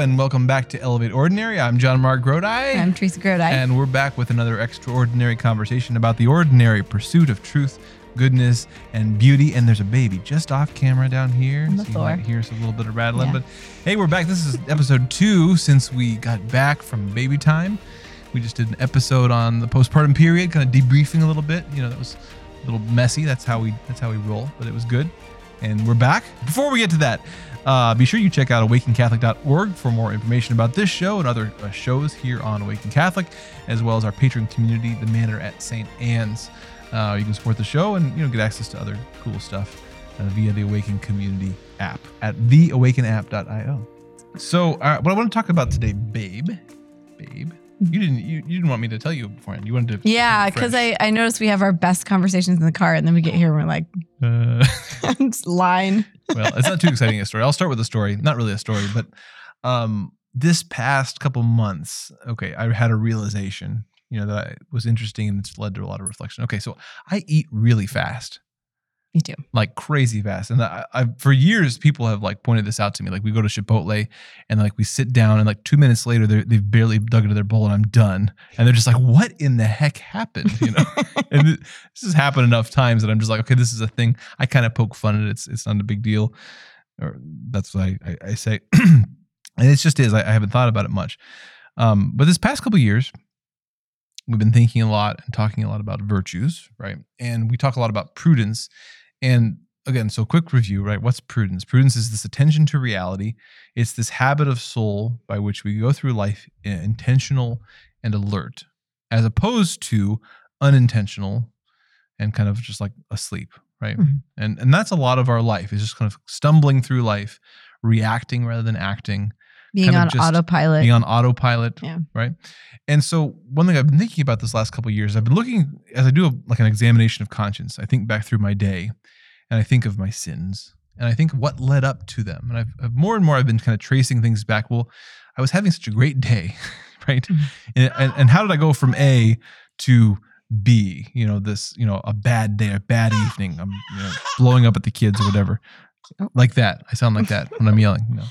and welcome back to Elevate Ordinary. I'm John Mark Grody. I'm Teresa Grody. And we're back with another extraordinary conversation about the ordinary pursuit of truth, goodness, and beauty. And there's a baby just off camera down here. On the so floor. You might hear some little bit of rattling. Yeah. But hey, we're back. This is episode two since we got back from baby time. We just did an episode on the postpartum period, kind of debriefing a little bit. You know, that was a little messy. That's how we that's how we roll, but it was good. And we're back. Before we get to that, uh, be sure you check out awakencatholic.org for more information about this show and other uh, shows here on Awaken Catholic, as well as our patron community, the Manor at St. Anne's. Uh, you can support the show and you know get access to other cool stuff uh, via the Awaken Community app at theawakenapp.io. So, uh, what I want to talk about today, babe, babe, you didn't you, you didn't want me to tell you beforehand. You wanted to yeah, because. I, I noticed we have our best conversations in the car, and then we get here and we're like, Uh, line. well, it's not too exciting a story. I'll start with a story. Not really a story, but um, this past couple months, okay, I had a realization, you know, that I, was interesting and it's led to a lot of reflection. Okay, so I eat really fast, Me too. like crazy fast, and I, I for years people have like pointed this out to me. Like we go to Chipotle and like we sit down and like two minutes later they've barely dug into their bowl and I'm done, and they're just like, "What in the heck happened?" You know, and th- this has happened enough times that I'm just like, okay, this is a thing. I kind of poke fun at it. It's it's not a big deal, or that's what I I, I say, and it just is. I, I haven't thought about it much, um, but this past couple years, we've been thinking a lot and talking a lot about virtues, right? And we talk a lot about prudence, and again, so quick review, right? What's prudence? Prudence is this attention to reality. It's this habit of soul by which we go through life intentional and alert, as opposed to unintentional and kind of just like asleep, right? Mhm. And and that's a lot of our life is just kind of stumbling through life, reacting rather than acting, Being on autopilot. being on autopilot, Yeah. right? And so one thing I've been thinking about this last couple of years, I've been looking as I do a, like an examination of conscience. I think back through my day, and I think of my sins, and I think what led up to them. And I've, I've more and more I've been kind of tracing things back. Well, I was having such a great day, right? Mhm. And, and and how did I go from A to B? You know, this you know a bad day, a bad evening. I'm you know, blowing up at the kids or whatever, Oh. like that. I sound like that when I'm yelling. You know.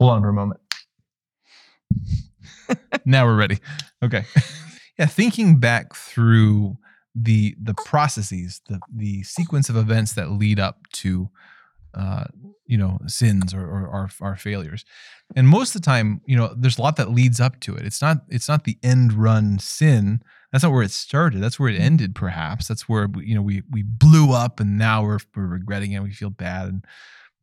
Hold on for a moment. now we're ready. Okay. yeah, thinking back through the the processes, the the sequence of events that lead up to uh, you know, sins or, or our our failures. And most of the time, you know, there's a lot that leads up to it. It's not it's not the end run sin. That's not where it started. That's where it ended, perhaps. That's where we, you know we we blew up and now we're we're regretting it. We feel bad and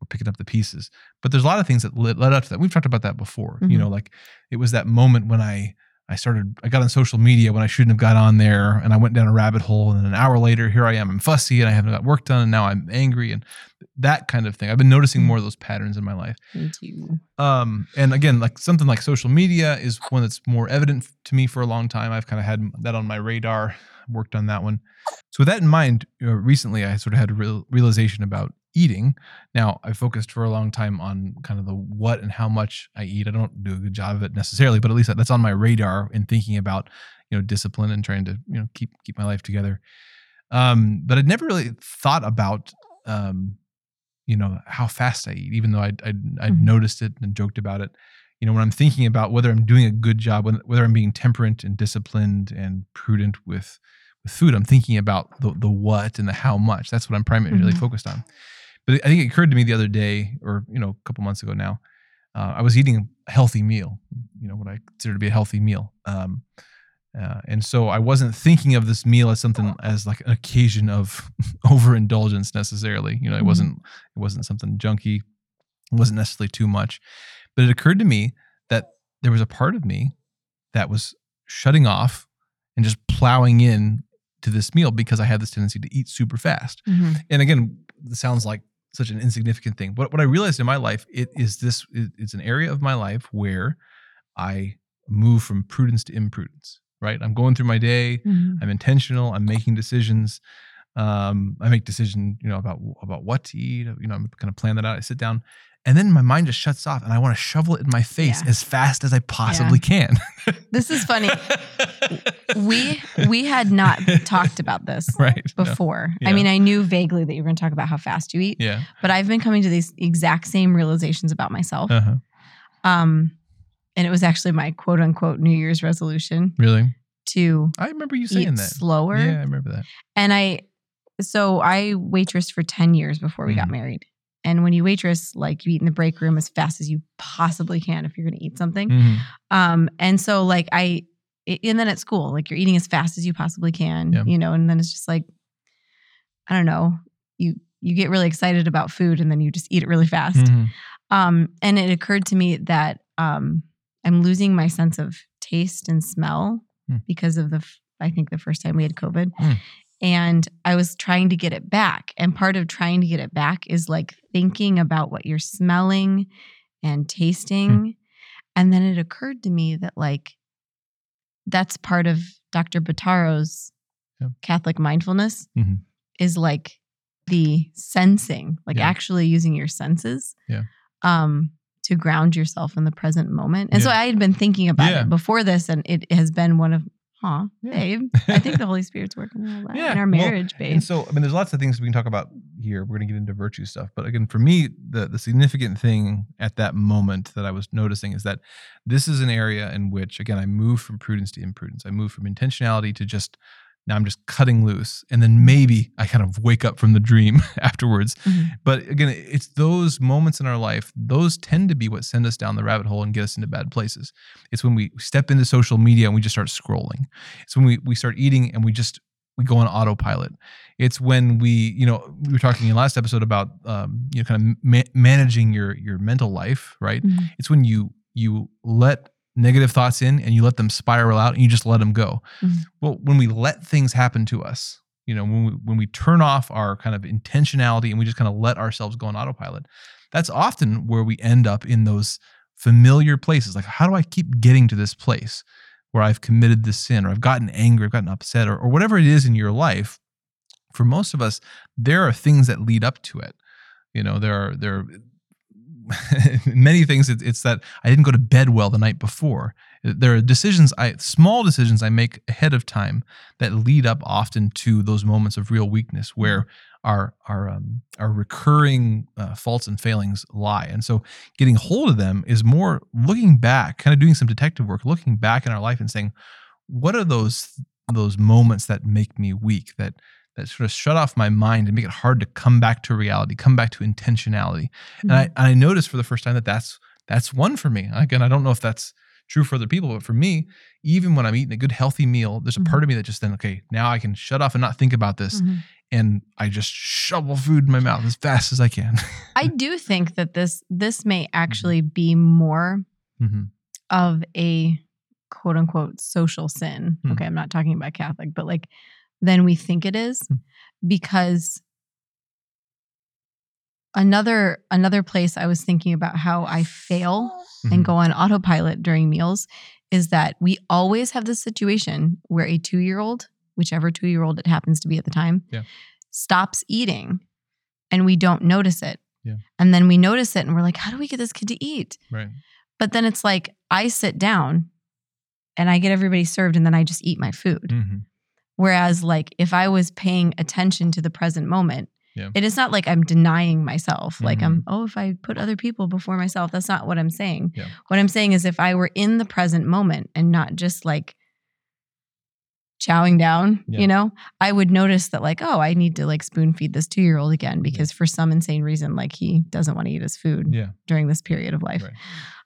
we're picking up the pieces. But there's a lot of things that led, led up to that. We've talked about that before. You Mhm. know, like it was that moment when I I started I got on social media when I shouldn't have got on there and I went down a rabbit hole and then an hour later here I am I'm fussy and I haven't got work done and now I'm angry and that kind of thing. I've been noticing more of those patterns in my life. Um, and again, like something like social media is one that's more evident to me for a long time. I've kind of had that on my radar, worked on that one. So with that in mind, you know, recently I sort of had a real realization about eating. Now I focused for a long time on kind of the what and how much I eat. I don't do a good job of it necessarily, but at least that's on my radar in thinking about you know discipline and trying to you know keep keep my life together. Um, but I'd never really thought about um, you know how fast I eat, even though I'd I'd, I'd Mhm. noticed it and joked about it. You know, when I'm thinking about whether I'm doing a good job, whether I'm being temperate and disciplined and prudent with with food, I'm thinking about the the what and the how much. That's what I'm primarily Mhm. focused on. But I think it occurred to me the other day, or you know, a couple months ago now. Uh, I was eating a healthy meal, you know, what I consider to be a healthy meal. Um, uh, and so I wasn't thinking of this meal as something as like an occasion of overindulgence necessarily. You know, it Mhm. wasn't it wasn't something junky. It wasn't necessarily too much. But it occurred to me that there was a part of me that was shutting off and just plowing in to this meal because I had this tendency to eat super fast Mhm. and again, this sounds like such an insignificant thing, but what I realized in my life, it is this: it- it's an area of my life where I move from prudence to imprudence. Right? I'm going through my day. Mhm. I'm intentional. I'm making decisions. Um, I make decision, you know, about about what to eat. You know, I'm kind of plan that out. I sit down, and then my mind just shuts off, and I want to shovel it in my face Yeah. as fast as I possibly can. This is funny. We we had not talked about this right no. before. Yeah. I mean, I knew vaguely that you were going to talk about how fast you eat, Yeah. but I've been coming to these exact same realizations about myself. Uh-huh. Um, and it was actually my quote unquote New Year's resolution Really? to I remember you saying that. slower. Yeah, I remember that. And I, so I waitressed for 10 years before we got Mhm. married. And when you waitress, like you eat in the break room as fast as you possibly can if you're going to eat something. Mhm. Um, and so like I, and then at school, like you're eating as fast as you possibly can, Yeah. you know, and then it's just like, I don't know, you, you get really excited about food and then you just eat it really fast. Mhm. Um, and it occurred to me that um, I'm losing my sense of taste and smell Hmm. because of the, I think the first time we had COVID. Hmm. And I was trying to get it back. And part of trying to get it back is like thinking about what you're smelling and tasting. Hmm. And then it occurred to me that like that's part of Dr. Bottaro's Yeah. Catholic mindfulness Mhm. is like the sensing, like Yeah. actually using your senses. Yeah. Um, to ground yourself in the present moment. And so I had been thinking about Yeah. it before this, and it has been one of, huh, Yeah. babe. I think the Holy Spirit's working on that Yeah, in our well, marriage, babe. And so, I mean, there's lots of things we can talk about here. We're going to get into virtue stuff, but again, for me, the the significant thing at that moment that I was noticing is that this is an area in which, again, I move from prudence to imprudence. I move from intentionality to just now I'm just cutting loose, and then maybe I kind of wake up from the dream afterwards. Mhm. But again, it's those moments in our life; those tend to be what send us down the rabbit hole and get us into bad places. It's when we step into social media and we just start scrolling. It's when we we start eating and we just we go on autopilot. It's when we, you know, we were talking in last episode about, um, you know, kind of ma- managing your your mental life, right? Mhm. It's when you you let negative thoughts in and you let them spiral out and you just let them go. Mhm. Well, when we let things happen to us, you know, when we when we turn off our kind of intentionality and we just kind of let ourselves go on autopilot, that's often where we end up in those familiar places. Like, how do I keep getting to this place where I've committed this sin or I've gotten angry, I've gotten upset, or, or whatever it is in your life? For most of us, there are things that lead up to it. You know, there are there are many things. It's, it's that I didn't go to bed well the night before. There are decisions I small decisions I make ahead of time that lead up often to those moments of real weakness where our our um, our recurring uh, faults and failings lie. And so, getting hold of them is more looking back, kind of doing some detective work, looking back in our life and saying, what are those those moments that make me weak that that sort of shut off my mind and make it hard to come back to reality, come back to intentionality. And I, Mm-hmm. I noticed for the first time that that's that's one for me. Again, I don't know if that's true for other people, but for me, even when I'm eating a good healthy meal, there's a part of me that just then, okay, now I can shut off and not think about this, Mhm. and I just shovel food in my mouth as fast as I can. I do think that this this may Mm-hmm. actually be more Mhm. of a quote unquote social sin. Hmm. Okay, I'm not talking about Catholic, but like than we think it is Hmm. because another another place I was thinking about how I fail Mhm. and go on autopilot during meals is that we always have this situation where a 2-year-old, whichever 2-year-old it happens to be at the time, Yeah. stops eating and we don't notice it. Yeah. And then we notice it and we're like, how do we get this kid to eat? Right. But then it's like I sit down and I get everybody served and then I just eat my food. Mhm. Whereas, like, if I was paying attention to the present moment, Yeah. it is not like I'm denying myself. Like, Mhm. I'm, oh, if I put other people before myself, that's not what I'm saying. Yeah. What I'm saying is, if I were in the present moment and not just like chowing down, Yeah. you know, I would notice that, like, oh, I need to like spoon feed this two year old again because for some insane reason, like, he doesn't want to eat his food Yeah. during this period of life. Right.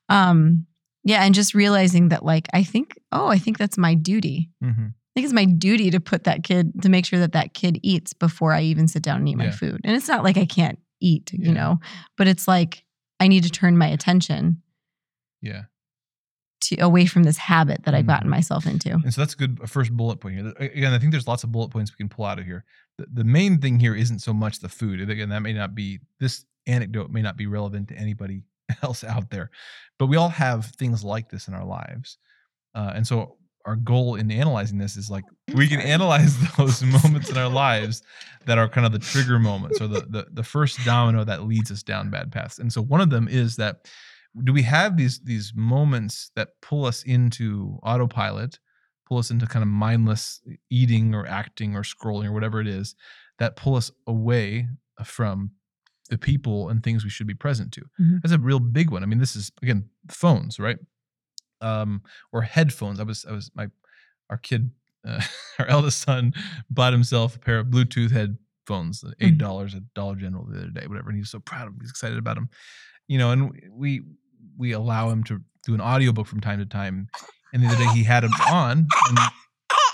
Um, yeah, and just realizing that, like, I think, oh, I think that's my duty. Mhm. I think it's my duty to put that kid to make sure that that kid eats before I even sit down and eat my Yeah. food. And it's not like I can't eat, Yeah. you know, but it's like I need to turn my attention Yeah. to away from this habit that I've Mhm. gotten myself into. And so that's a good first bullet point here. Again, I think there's lots of bullet points we can pull out of here. The, the main thing here isn't so much the food. Again, that may not be this anecdote may not be relevant to anybody else out there, but we all have things like this in our lives. Uh, and so our goal in analyzing this is like we can analyze those moments in our lives that are kind of the trigger moments or the, the the first domino that leads us down bad paths. And so one of them is that do we have these these moments that pull us into autopilot pull us into kind of mindless eating or acting or scrolling or whatever it is that pull us away from the people and things we should be present to Mhm. that's a real big one i mean this is again phones right um, or headphones. I was I was my our kid, uh, our eldest son, bought himself a pair of Bluetooth headphones, uh, eight dollars at Dollar General the other day, whatever. And he's so proud of them. He's excited about them, you know. And we we allow him to do an audiobook from time to time. And the other day he had them on, and,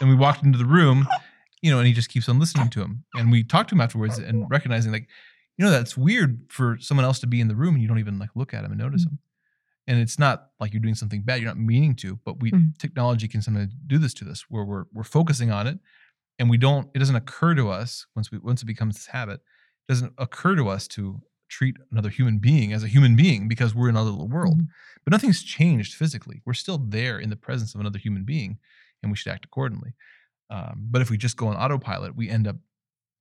and we walked into the room, you know, and he just keeps on listening to him. And we talked to him afterwards and recognizing like, you know, that's weird for someone else to be in the room and you don't even like look at him and notice him. And it's not like you're doing something bad. You're not meaning to, but we Mhm. technology can sometimes do this to us where we're we're focusing on it and we don't it doesn't occur to us once we once it becomes this habit, it doesn't occur to us to treat another human being as a human being because we're in another little world. Mhm. But nothing's changed physically. We're still there in the presence of another human being and we should act accordingly. Um, but if we just go on autopilot, we end up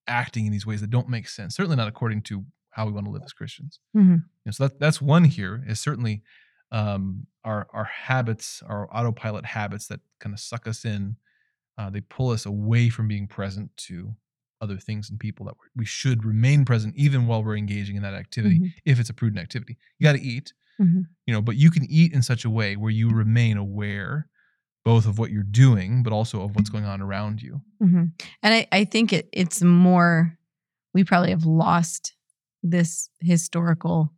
acting in these ways that don't make sense. Certainly not according to how we want to live as Christians. Mhm. And so that, that's one here is certainly um, our our habits, our autopilot habits that kind of suck us in. Uh, they pull us away from being present to other things and people that we should remain present even while we're engaging in that activity Mhm. if it's a prudent activity. You got to eat, Mhm. you know, but you can eat in such a way where you remain aware both of what you're doing but also of what's going on around you. hmm And I, I think it, it's more, we probably have lost this historical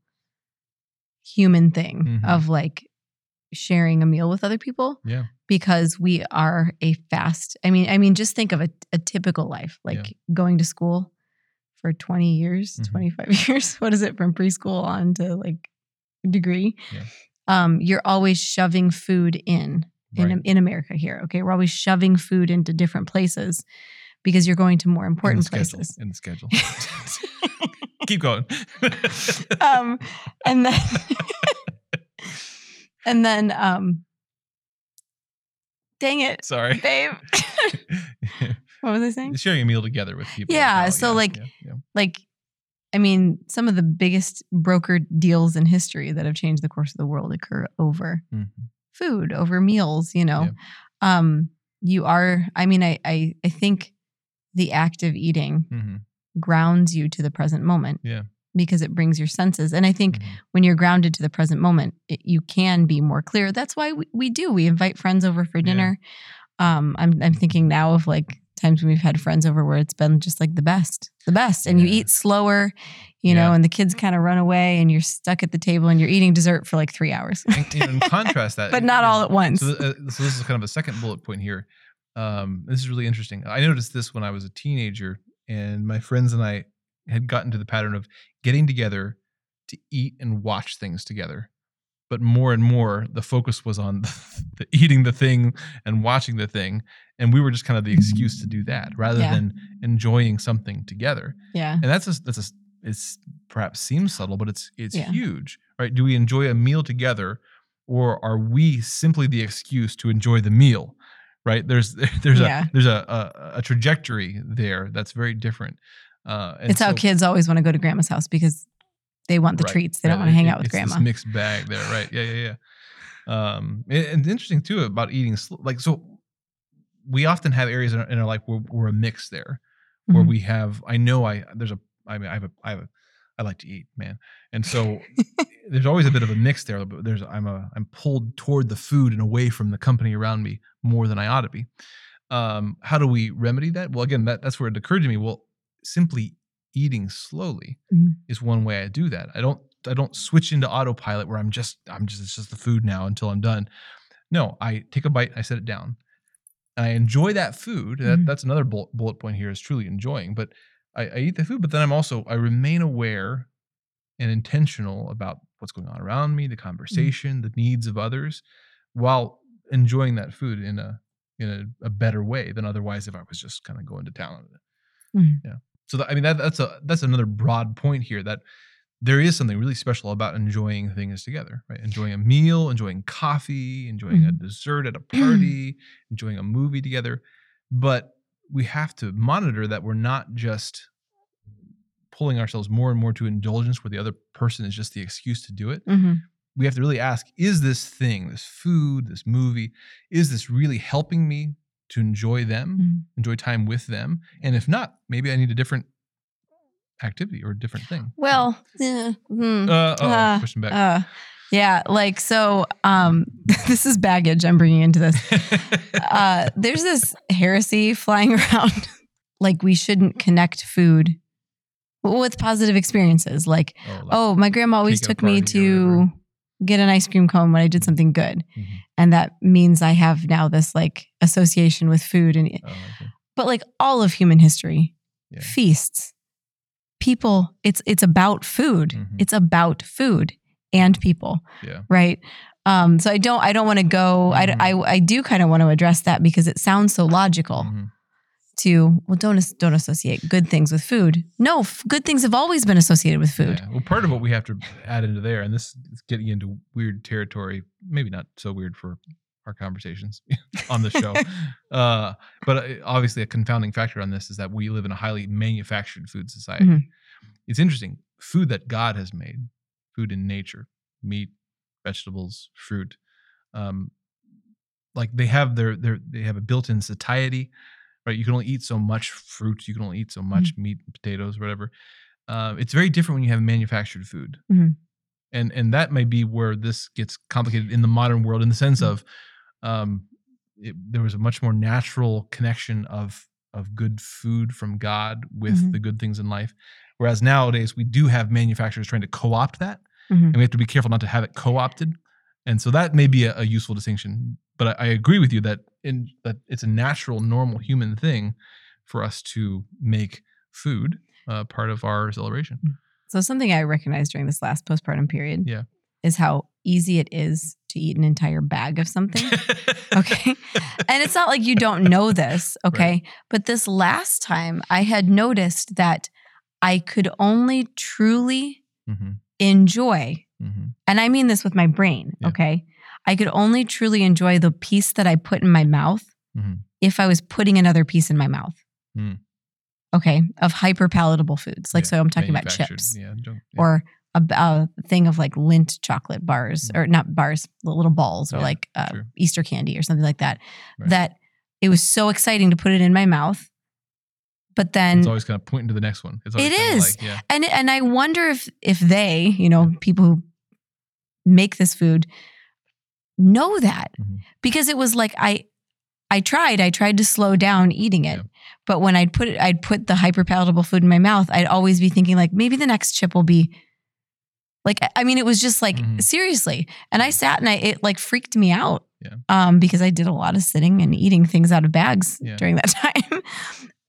human thing Mhm. of like sharing a meal with other people Yeah. because we are a fast. I mean, I mean, just think of a, a typical life, like going to school for 20 years, Mhm. 25 years. What is it from preschool on to like degree? Yeah. Um, you're always shoving food in in, Right. in America here. Okay. We're always shoving food into different places because you're going to more in important schedule. places. In the schedule. Keep going. um, and then, and then, um, dang it, Sorry. babe. what was I saying? Sharing a meal together with people. Yeah, Oh, so, like, yeah, yeah. Like, I mean, some of the biggest brokered deals in history that have changed the course of the world occur over Mhm. food, over meals, you know. Um, you are, I mean, I, I, I think the act of eating Mhm. Grounds you to the present moment. Yeah. Because it brings your senses. And I think Mhm. when you're grounded to the present moment, it, you can be more clear. That's why we, we do. We invite friends over for Yeah. dinner. Um, I'm, I'm thinking now of like times when we've had friends over where it's been just like the best, the best. And you eat slower, you know, and the kids kind of run away and you're stuck at the table and you're eating dessert for like three hours, And, and in contrast that, but not all at once. So, uh, so this is kind of a second bullet point here. Um, this is really interesting. I noticed this when I was a teenager, and my friends and I had gotten to the pattern of getting together to eat and watch things together. But more and more, the focus was on the eating the thing and watching the thing, and we were just kind of the excuse to do that rather Yeah. than enjoying something together yeah. and that's a, that's a it's perhaps seems subtle but it's it's Yeah. huge right do we enjoy a meal together or are we simply the excuse to enjoy the meal right there's there's Yeah. a there's a, a a trajectory there that's very different uh and It's how kids always want to go to grandma's house because they want the Right, treats. They right, don't want to hang it- out with grandma. mixed bag there right yeah yeah yeah um and, and interesting too about eating sl- like so we often have areas in our, in our life where we're a mix there where Mhm. we have i know i there's a i mean i have a i have a i like to eat man and so there's always a bit of a mix there but there's i'm a i'm pulled toward the food and away from the company around me more than i ought to be um how do we remedy that well again that, that's where it occurred to me well simply eating slowly Mhm. is one way i do that i don't i don't switch into autopilot where i'm just i'm just it's just the food now until i'm done no i take a bite i set it down I enjoy that food. That, Mhm. That's another bullet, bullet point here is truly enjoying. But I, I eat the food, but then I'm also I remain aware and intentional about what's going on around me, the conversation, the needs of others, while enjoying that food in a in a, a better way than otherwise if I was just kind of going to town on it. Mhm. Yeah. So that, I mean that that's a that's another broad point here that there is something really special about enjoying things together, right? Enjoying a meal, enjoying coffee, enjoying a Mhm. dessert at a party, enjoying a movie together. But we have to monitor that we're not just pulling ourselves more and more to indulgence where the other person is just the excuse to do it. Mhm. We have to really ask is this thing, this food, this movie, is this really helping me to enjoy them, Mhm. enjoy time with them? And if not, maybe I need a different activity or a different thing. Well, eh, hmm. uh, oh, uh, pushing back. Uh, Yeah, like so um this is baggage I'm bringing into this. Uh there's this heresy flying around like we shouldn't connect food with positive experiences like oh, like- oh my grandma always Cake at a took me to. Get an ice cream cone when I did something good. Mhm. And that means I have now this like association with food and oh, okay. but like all of human history Yeah. feasts people it's it's about food Mhm. it's about food and people Yeah. right um so i don't i don't want to go I, Mhm. I i do kind of want to address that because it sounds so logical Mhm. To well don't don't associate good things with food no f- good things have always been associated with food Yeah. Well, part of what we have to add into there, and this is getting into weird territory, maybe not so weird for our conversations on the show, uh, but uh, obviously a confounding factor on this is that we live in a highly manufactured food society. Mhm. It's interesting, food that God has made, food in nature, meat, vegetables, fruit, um, like they have their their they have a built-in satiety, right? You can only eat so much fruit, you can only eat so much meat, potatoes, whatever. Uh, it's very different when you have manufactured food, Mhm. and and that may be where this gets complicated in the modern world, in the sense Mhm. of um, it, there was a much more natural connection of of good food from God with Mhm. the good things in life, whereas nowadays we do have manufacturers trying to co-opt that, Mhm. and we have to be careful not to have it co-opted, and so that may be a, a useful distinction. But I, I agree with you that in that it's a natural, normal human thing for us to make food uh, part of our celebration. so something i recognized during this last postpartum period Yeah. is how easy it is to eat an entire bag of something. Okay? And it's not like you don't know this okay? But this last time i had noticed that i could only truly hmm enjoy hmm and i mean this with my brain Yeah. okay i could only truly enjoy the piece that i put in my mouth Mhm. if i was putting another piece in my mouth Mm. okay of hyper palatable foods like Yeah, so i'm talking about chips Yeah, yeah. or a, a thing of like Lindt chocolate bars Mm. or not bars little balls or like uh, sure. easter candy or something like that Right. that it was so exciting to put it in my mouth but then it's always kind of pointing to the next one. It's It kinda. Like, and and I wonder if if they, you know, people who make this food know that Mhm. because it was like I I tried, I tried to slow down eating it. Yeah. But when I'd put it, I'd put the hyper palatable food in my mouth, I'd always be thinking like maybe the next chip will be like I mean it was just like Mhm. seriously. And I sat and I it like freaked me out. Yeah. Um because I did a lot of sitting and eating things out of bags Yeah. during that time.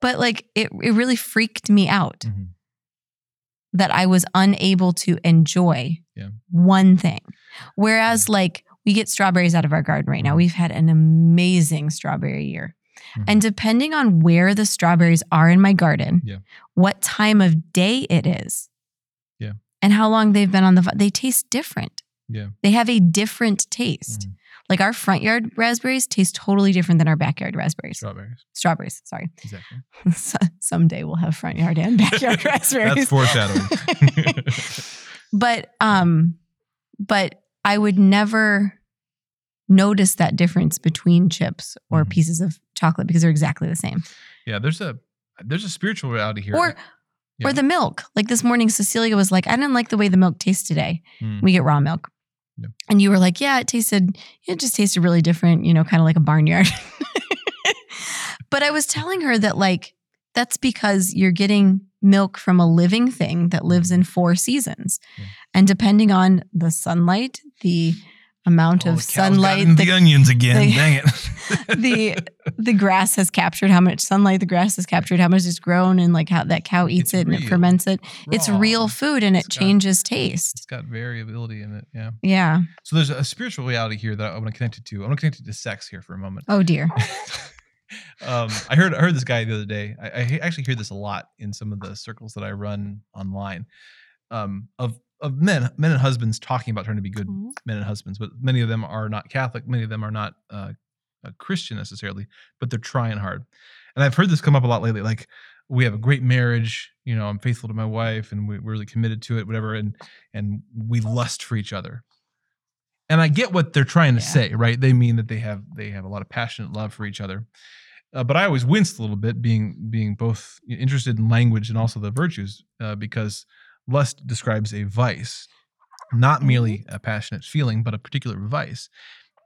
but like it it really freaked me out Mhm. that I was unable to enjoy one thing. Whereas, like, we get strawberries out of our garden right now. Mhm. We've had an amazing strawberry year. Mhm. And depending on where the strawberries are in my garden, Yeah. what time of day it is, Yeah. and how long they've been on the, they taste different. Yeah. They have a different taste. Mhm. Like our front yard raspberries taste totally different than our backyard raspberries. Strawberries. Strawberries, sorry. Exactly. So- Someday we'll have front yard and backyard raspberries. That's foreshadowing. but um but i would never notice that difference between chips or Mhm. pieces of chocolate because they're exactly the same yeah, there's a there's a spiritual reality here. or Yeah. or the milk like this morning cecilia was like i didn't like the way the milk tastes today Mm. we get raw milk Yeah. and you were like yeah it tasted it just tasted really different you know kind of like a barnyard but i was telling her that like that's because you're getting milk from a living thing that lives in four seasons Yeah. and depending on the sunlight the amount Oh, of sunlight the, the, onions again. the- Dang it. the the grass has captured how much sunlight the grass has captured how much it's grown and like how that cow eats It's it and it ferments it it's real food and it It's got- changes taste It's got variability in it. Yeah. yeah So there's a spiritual reality here that I want to connect it to. I want to connect it to sex here for a moment. oh dear um, I heard I heard this guy the other day. I, I actually hear this a lot in some of the circles that I run online um, of of men men and husbands talking about trying to be good Mhm. men and husbands, but many of them are not Catholic. Many of them are not uh, a Christian necessarily, but they're trying hard. And I've heard this come up a lot lately. Like we have a great marriage. You know, I'm faithful to my wife, and we, we're really committed to it. Whatever, and and we lust for each other. And I get what they're trying to Yeah. say, right? They mean that they have they have a lot of passionate love for each other. Uh, but I always winced a little bit, being being both interested in language and also the virtues, uh, because lust describes a vice, not mm-hmm. merely a passionate feeling, but a particular vice.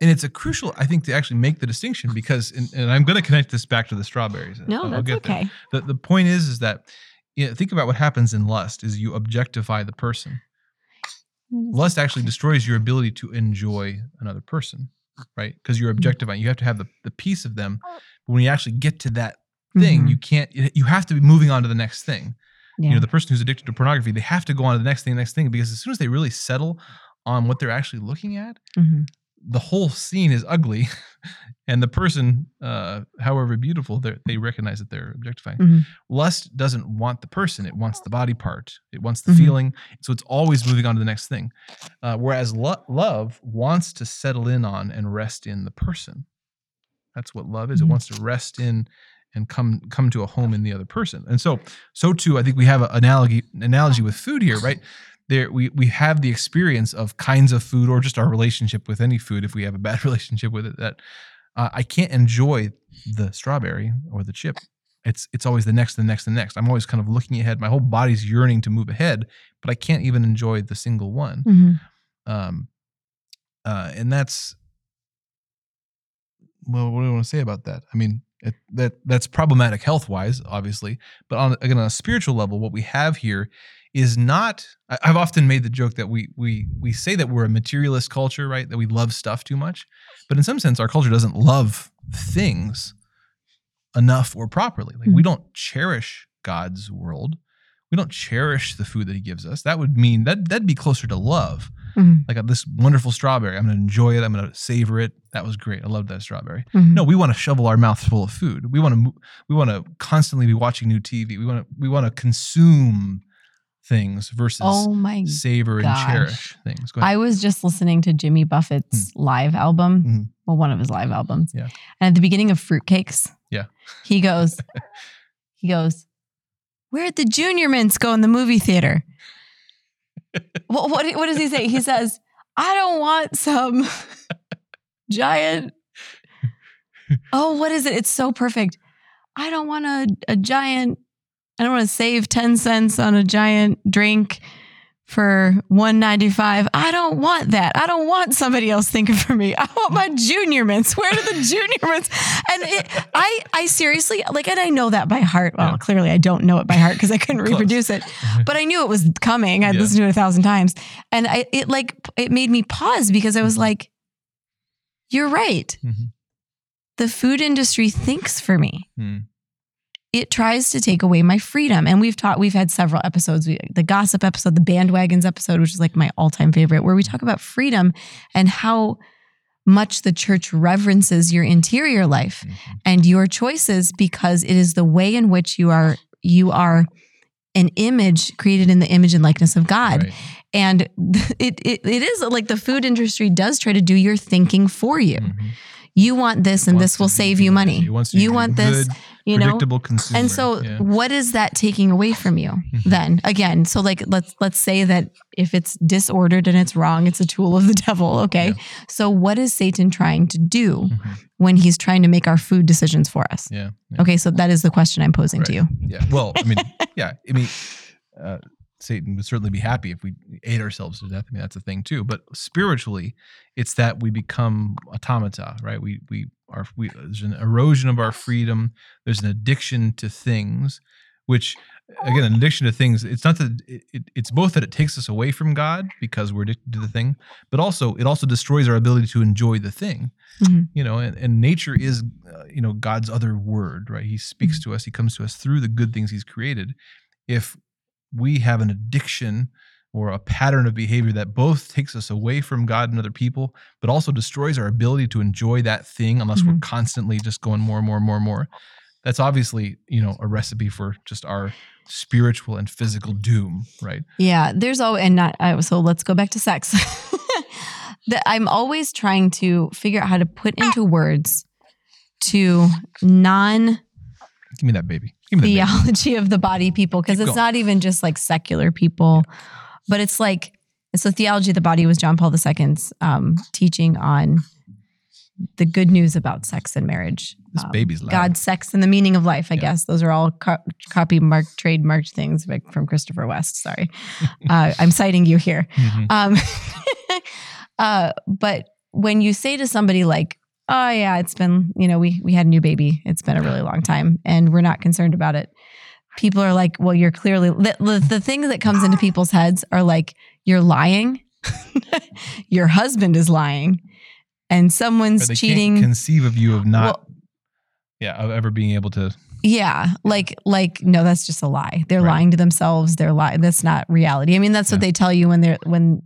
And it's a crucial, I think, to actually make the distinction because, and, and I'm going to connect this back to the strawberries. No, I'll that's there. okay. The, the point is, is that you know, think about what happens in lust is you objectify the person. Mm-hmm. Lust actually destroys your ability to enjoy another person, right? Because you're mm-hmm. objectifying. You have to have the, the piece of them. Uh but when you actually get to that thing, Mhm. you can't, you have to be moving on to the next thing yeah. you know the person who's addicted to pornography they have to go on to the next thing next thing because as soon as they really settle on what they're actually looking at Mhm. the whole scene is ugly. And the person uh however beautiful they they recognize that they're objectifying. Mhm. lust doesn't want the person. It wants the body part. It wants the Mhm. feeling. So it's always moving on to the next thing. Uh, whereas lo- love wants to settle in on and rest in the person. That's what love is. It wants to rest in and come come to a home in the other person. And so so too i think we have an analogy analogy with food here right? There we we have the experience of kinds of food or just our relationship with any food if we have a bad relationship with it that uh, i can't enjoy the strawberry or the chip. It's it's always the next the next the next. I'm always kind of looking ahead. My whole body's yearning to move ahead but i can't even enjoy the single one. Mhm. um uh and that's well what do i want to say about that? I mean it, that that's problematic health wise obviously but on again on a spiritual level what we have here is not I- i've often made the joke that we we we say that we're a materialist culture right that we love stuff too much but in some sense our culture doesn't love things enough or properly like we Mhm. don't cherish god's world we don't cherish the food that he gives us that would mean that that'd be closer to love Mhm. like uh, this wonderful strawberry. I'm going to enjoy it. I'm going to savor it. That was great. I love that strawberry. Mhm. No, we want to shovel our mouths full of food. We want to we want to constantly be watching new TV. We want to we want to consume things versus Oh my savor and cherish things. Go ahead. I was just listening to Jimmy Buffett's live album, Mhm. well, one of his live albums. Yeah. And at the beginning of Fruitcakes, Yeah. he goes, he goes, Where'd the junior mints go in the movie theater? what, what, what does he say? He says, I don't want some giant. Oh, what is it? It's so perfect. I don't want a, a giant, I don't want to save 10 cents on a giant drink for 195 i don't want that. I don't want somebody else thinking for me. I want my junior mints. Where are the junior mints? And it, i i seriously like and i know that by heart. Well Yeah. clearly i don't know it by heart because i couldn't reproduce it. But i knew it was coming. I'd Yeah. listened to it a thousand times. And i it like it made me pause because i was Mhm. like you're right. Mhm. the food industry thinks for me. Hmm. It tries to take away my freedom. And we've taught, we've had several episodes, we, the gossip episode, the bandwagons episode, which is like my all time favorite, where we talk about freedom and how much the church reverences your interior life Mhm. and your choices because it is the way in which you are, you are an image created in the image and likeness of God. Right. And it, it, it is like the food industry does try to do your thinking for you. Mhm. You want this and this will save you money. He You want this, you know? consumer. And so Yeah. what is that taking away from you Mhm. then? Again, so like let's let's say that if it's disordered and it's wrong, it's a tool of the devil, okay? Yeah. So what is Satan trying to do Mhm. when he's trying to make our food decisions for us? Yeah. yeah. Okay, so that is the question I'm posing to you. Yeah. Well, I mean, yeah. I mean, uh, Satan would certainly be happy if we ate ourselves to death. I mean, that's a thing too. But spiritually, it's that we become automata, right? We we are we there's an erosion of our freedom. There's an addiction to things, which again, an addiction to things. It's not that it, it, it's both that it takes us away from God because we're addicted to the thing, but also it also destroys our ability to enjoy the thing. Mhm. You know, and, and nature is, uh, you know, God's other word, right? He speaks to us. He comes to us through the good things He's created. If we have an addiction or a pattern of behavior that both takes us away from God and other people, but also destroys our ability to enjoy that thing unless we're mm-hmm. constantly just going more and more and more and more. That's obviously, you know, a recipe for just our spiritual and physical doom, right? Yeah, there's all and not I so let's go back to sex. that I'm always trying to figure out how to put ah! into words to non Give me that baby. Give me that baby. theology of the body people because it's going. not even just like secular people, but it's like it's the theology of the body was John Paul II's um, teaching on the good news about sex and marriage. This Um, baby's loud. God, sex, and the meaning of life. I Yeah. guess those are all co- copy mark trademarked things from Christopher West. Sorry, uh, I'm citing you here. Mhm. Um, uh, but when you say to somebody like, "Oh yeah, it's been you know we we had a new baby. It's been a really long time, and we're not concerned about it," people are like, "Well, you're clearly the the, the thing that comes into people's heads are like you're lying, your husband is lying, and someone's they cheating." conceive of you of not, Well, yeah, of ever being able to. Yeah, like like no, that's just a lie. They're Right. lying to themselves. They're lying. That's not reality. I mean, that's what they tell you when they're when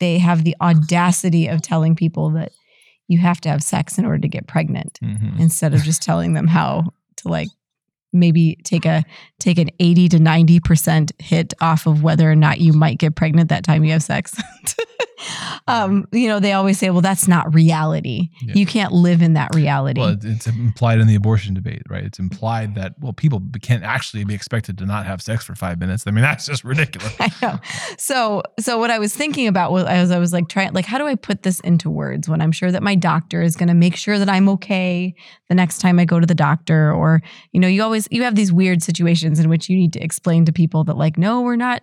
they have the audacity of telling people that you have to have sex in order to get pregnant, Mhm. instead of just telling them how to like maybe take a take an 80 to 90% hit off of whether or not you might get pregnant that time you have sex. um, you know, they always say, well, that's not reality. Yeah. You can't live in that reality. Well, it's implied in the abortion debate, right? It's implied that well, people can't actually be expected to not have sex for five minutes. I mean, that's just ridiculous. I know. So, so what I was thinking about was, as I was like trying, like, how do I put this into words when I'm sure that my doctor is going to make sure that I'm okay the next time I go to the doctor, or you know, you always you have these weird situations in which you need to explain to people that like, no, we're not.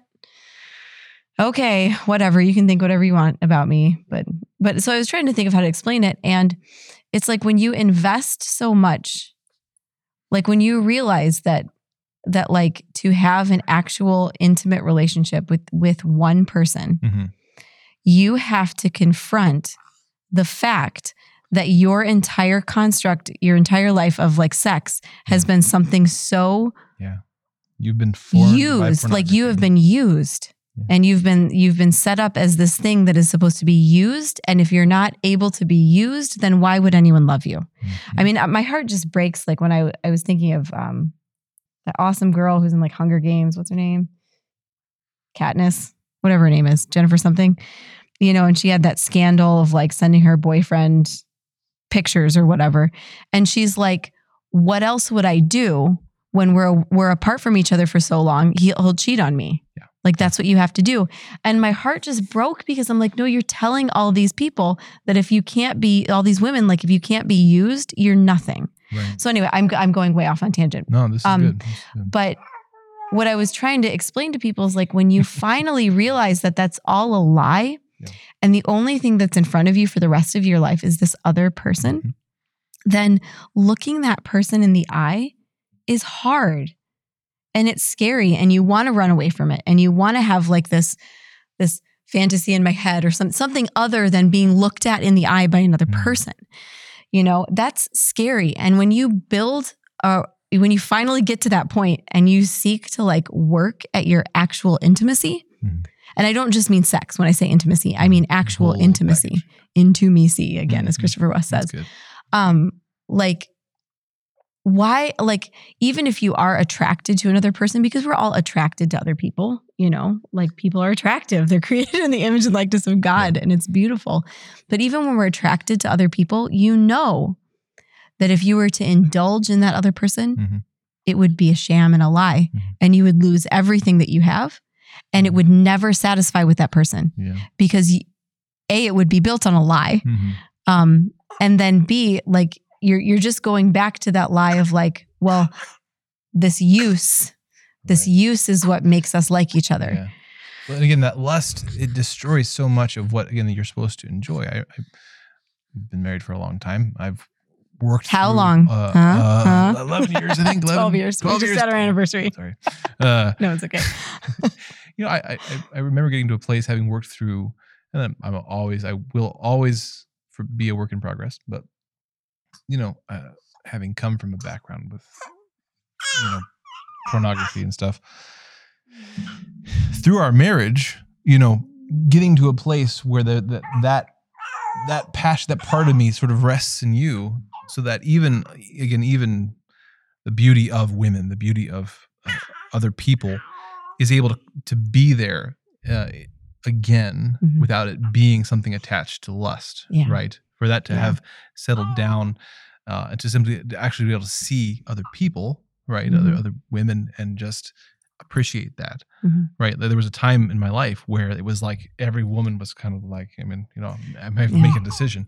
Okay, whatever. You can think whatever you want about me, but but so I was trying to think of how to explain it, and it's like when you invest so much, like when you realize that that like to have an actual intimate relationship with with one person Mhm. you have to confront the fact that your entire construct your entire life of like sex has been something so Yeah. You've been used like you have been used Yeah. and you've been you've been set up as this thing that is supposed to be used and if you're not able to be used then why would anyone love you Mhm. I mean, uh, my heart just breaks like when I I was thinking of um that awesome girl who's in like Hunger Games. What's her name? Katniss, whatever her name is, Jennifer something. You know, and she had that scandal of like sending her boyfriend pictures or whatever, and she's like, "What else would I do when we're we're apart from each other for so long? He'll, he'll cheat on me." Yeah. Like that's what you have to do. And my heart just broke because I'm like, no, you're telling all these people that if you can't be all these women, like if you can't be used, you're nothing. Right. So anyway, I'm I'm going way off on tangent. No, this is Um, good. This is good. But what I was trying to explain to people is like when you finally realize that that's all a lie, Yeah. and the only thing that's in front of you for the rest of your life is this other person, Mhm. then looking that person in the eye is hard and it's scary and you want to run away from it and you want to have like this this fantasy in my head or some, something other than being looked at in the eye by another Mhm. person you know that's scary and when you build a when you finally get to that point and you seek to like work at your actual intimacy Mhm. And i don't just mean sex when i say intimacy i mean actual Whole intimacy package. intimacy again as Mhm. christopher west says um like why like even if you are attracted to another person because we're all attracted to other people you know like people are attractive they're created in the image and likeness of god and it's beautiful but even when we're attracted to other people you know that if you were to indulge in that other person Mhm. it would be a sham and a lie Mhm. and you would lose everything that you have and it would never satisfy with that person Yeah. because a it would be built on a lie Mhm. um and then b like you're you're just going back to that lie of like well this use this Right. use is what makes us like each other Yeah. Well, and again, that lust it destroys so much of what again that you're supposed to enjoy. I, I've been married for a long time. I've worked How through, long? Uh, Huh? uh, Huh? Eleven years, I think. 11, 12 years. We just had our anniversary. Sorry. Uh, no it's okay you know, I, I I- remember getting to a place having worked through, and I'm, I'm always I will always for, be a work in progress, but you know, uh, having come from a background with you know pornography and stuff through our marriage, you know, getting to a place where the, the that that passion, that part of me, sort of rests in you, so that even again, even the beauty of women, the beauty of uh, other people, is able to to be there uh, again Mhm. without it being something attached to lust, Yeah. right? For that to Yeah. have settled down uh, and to simply to actually be able to see other people, right, other Mhm. other women, and just appreciate that. Mhm. right? There was a time in my life where it was like every woman was kind of like, I mean, you know, I may have Yeah. make a decision.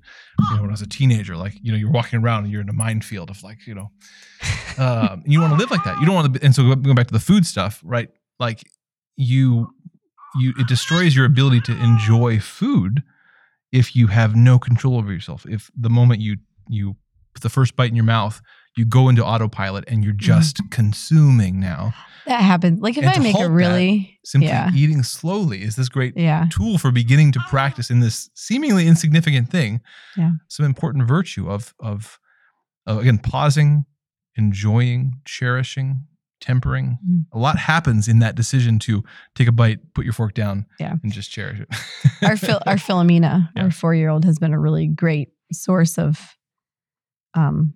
You know, when I was a teenager, like, you know, you're walking around and you're in a minefield of like, you know, um, you want to live like that. You don't want to, and so going back to the food stuff, right? Like you, you, it destroys your ability to enjoy food if you have no control over yourself. If the moment you, you put the first bite in your mouth, you go into autopilot and you're mm-hmm. just consuming now. That happens. Like if And I make a that, really, Simply yeah, eating slowly is this great yeah, tool for beginning to practice in this seemingly insignificant thing Yeah. some important virtue of of of, again pausing enjoying cherishing tempering Mhm. a lot happens in that decision to take a bite put your fork down Yeah. and just cherish it our Phil, our Philomena, Yeah. our four year old, has been a really great source of um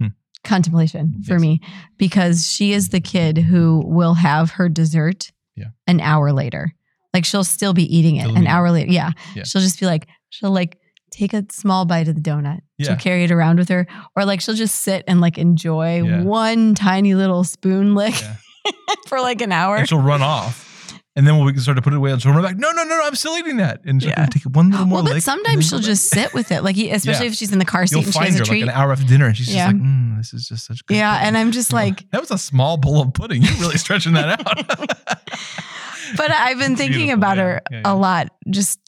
Hmm. contemplation for Yes. me because she is the kid who will have her dessert Yeah. an hour later. Like she'll still be eating it an hour later. Yeah. Yeah. She'll just be like, she'll like take a small bite of the donut. Yeah. She'll carry it around with her. Or like she'll just sit and like enjoy Yeah. one tiny little spoon lick Yeah. for like an hour. and she'll run off and then when we can start to put it away and she'll run back no no no no i'm still eating that and she'll take one little more Well, but sometimes she'll just sit with it, like especially if she's in the car seat you'll and she has her a treat. like an hour after dinner and she's just like mm, this is just such good yeah, food." and I'm just like, that was a small bowl of pudding. You're really stretching that out. but I've been It's thinking about her a lot. Just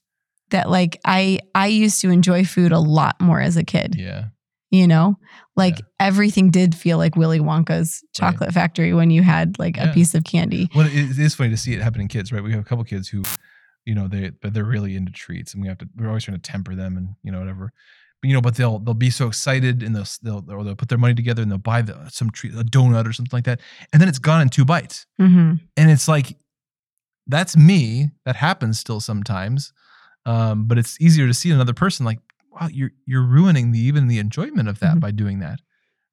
that, like I I used to enjoy food a lot more as a kid. yeah, You know, like Yeah. everything did feel like Willy Wonka's Right. chocolate factory when you had like Yeah. a piece of candy. well, it is funny to see it happen in kids, right? We have a couple kids who, you know, they but they're really into treats, and we have to. We're always trying to temper them, and you know, whatever. But you know, but they'll they'll be so excited, and they'll they'll or they'll put their money together, and they'll buy the, some treat, a donut or something like that, and then it's gone in two bites, hmm and it's like, that's me. That happens still sometimes, um, but it's easier to see another person like, wow, you're you're ruining the even the enjoyment of that Mhm. by doing that,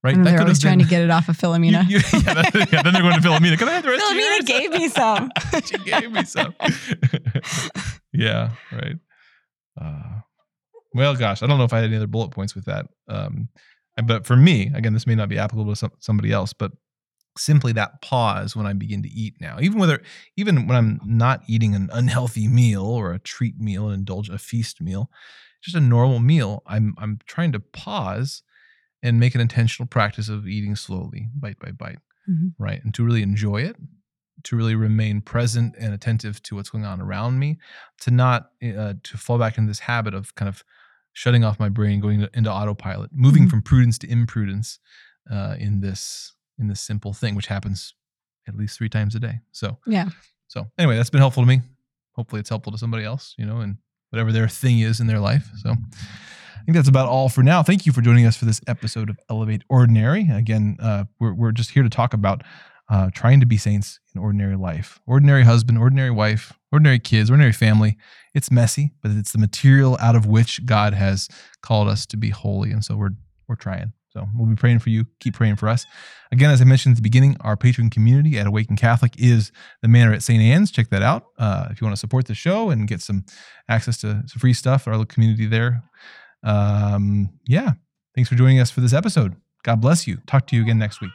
right? That they're always have trying to get it off of You- Philomena. you- yeah, that- yeah, then they're going to Philomena. Can I have the rest of Philomena gave me some. she gave me some. yeah, right. Uh, well, gosh, I don't know if I had any other bullet points with that. Um, but for me, again, this may not be applicable to some, somebody else, but simply that pause when I begin to eat now, even whether, even when I'm not eating an unhealthy meal or a treat meal, an indulge, a feast meal, just a normal meal, I'm I'm trying to pause and make an intentional practice of eating slowly, bite by bite Mhm. right? And to really enjoy it, to really remain present and attentive to what's going on around me, to not uh, to fall back into this habit of kind of shutting off my brain, going into autopilot, moving Mhm. from prudence to imprudence uh, in this in this simple thing, which happens at least three times a day. So Yeah. So anyway, that's been helpful to me. Hopefully, it's helpful to somebody else, you know, and whatever their thing is in their life. So. I think that's about all for now. Thank you for joining us for this episode of Elevate Ordinary. Again, uh, we're, we're just here to talk about uh, trying to be saints in ordinary life. Ordinary husband, ordinary wife, ordinary kids, ordinary family. It's messy, but it's the material out of which God has called us to be holy. And so we're we're trying. So we'll be praying for you. Keep praying for us. Again, as I mentioned at the beginning, our patron community at Awaken Catholic is the Manor at St. Anne's. Check that out. Uh, if you want to support the show and get some access to some free stuff, our little community there. Um, yeah. Thanks for joining us for this episode. God bless you. Talk to you again next week.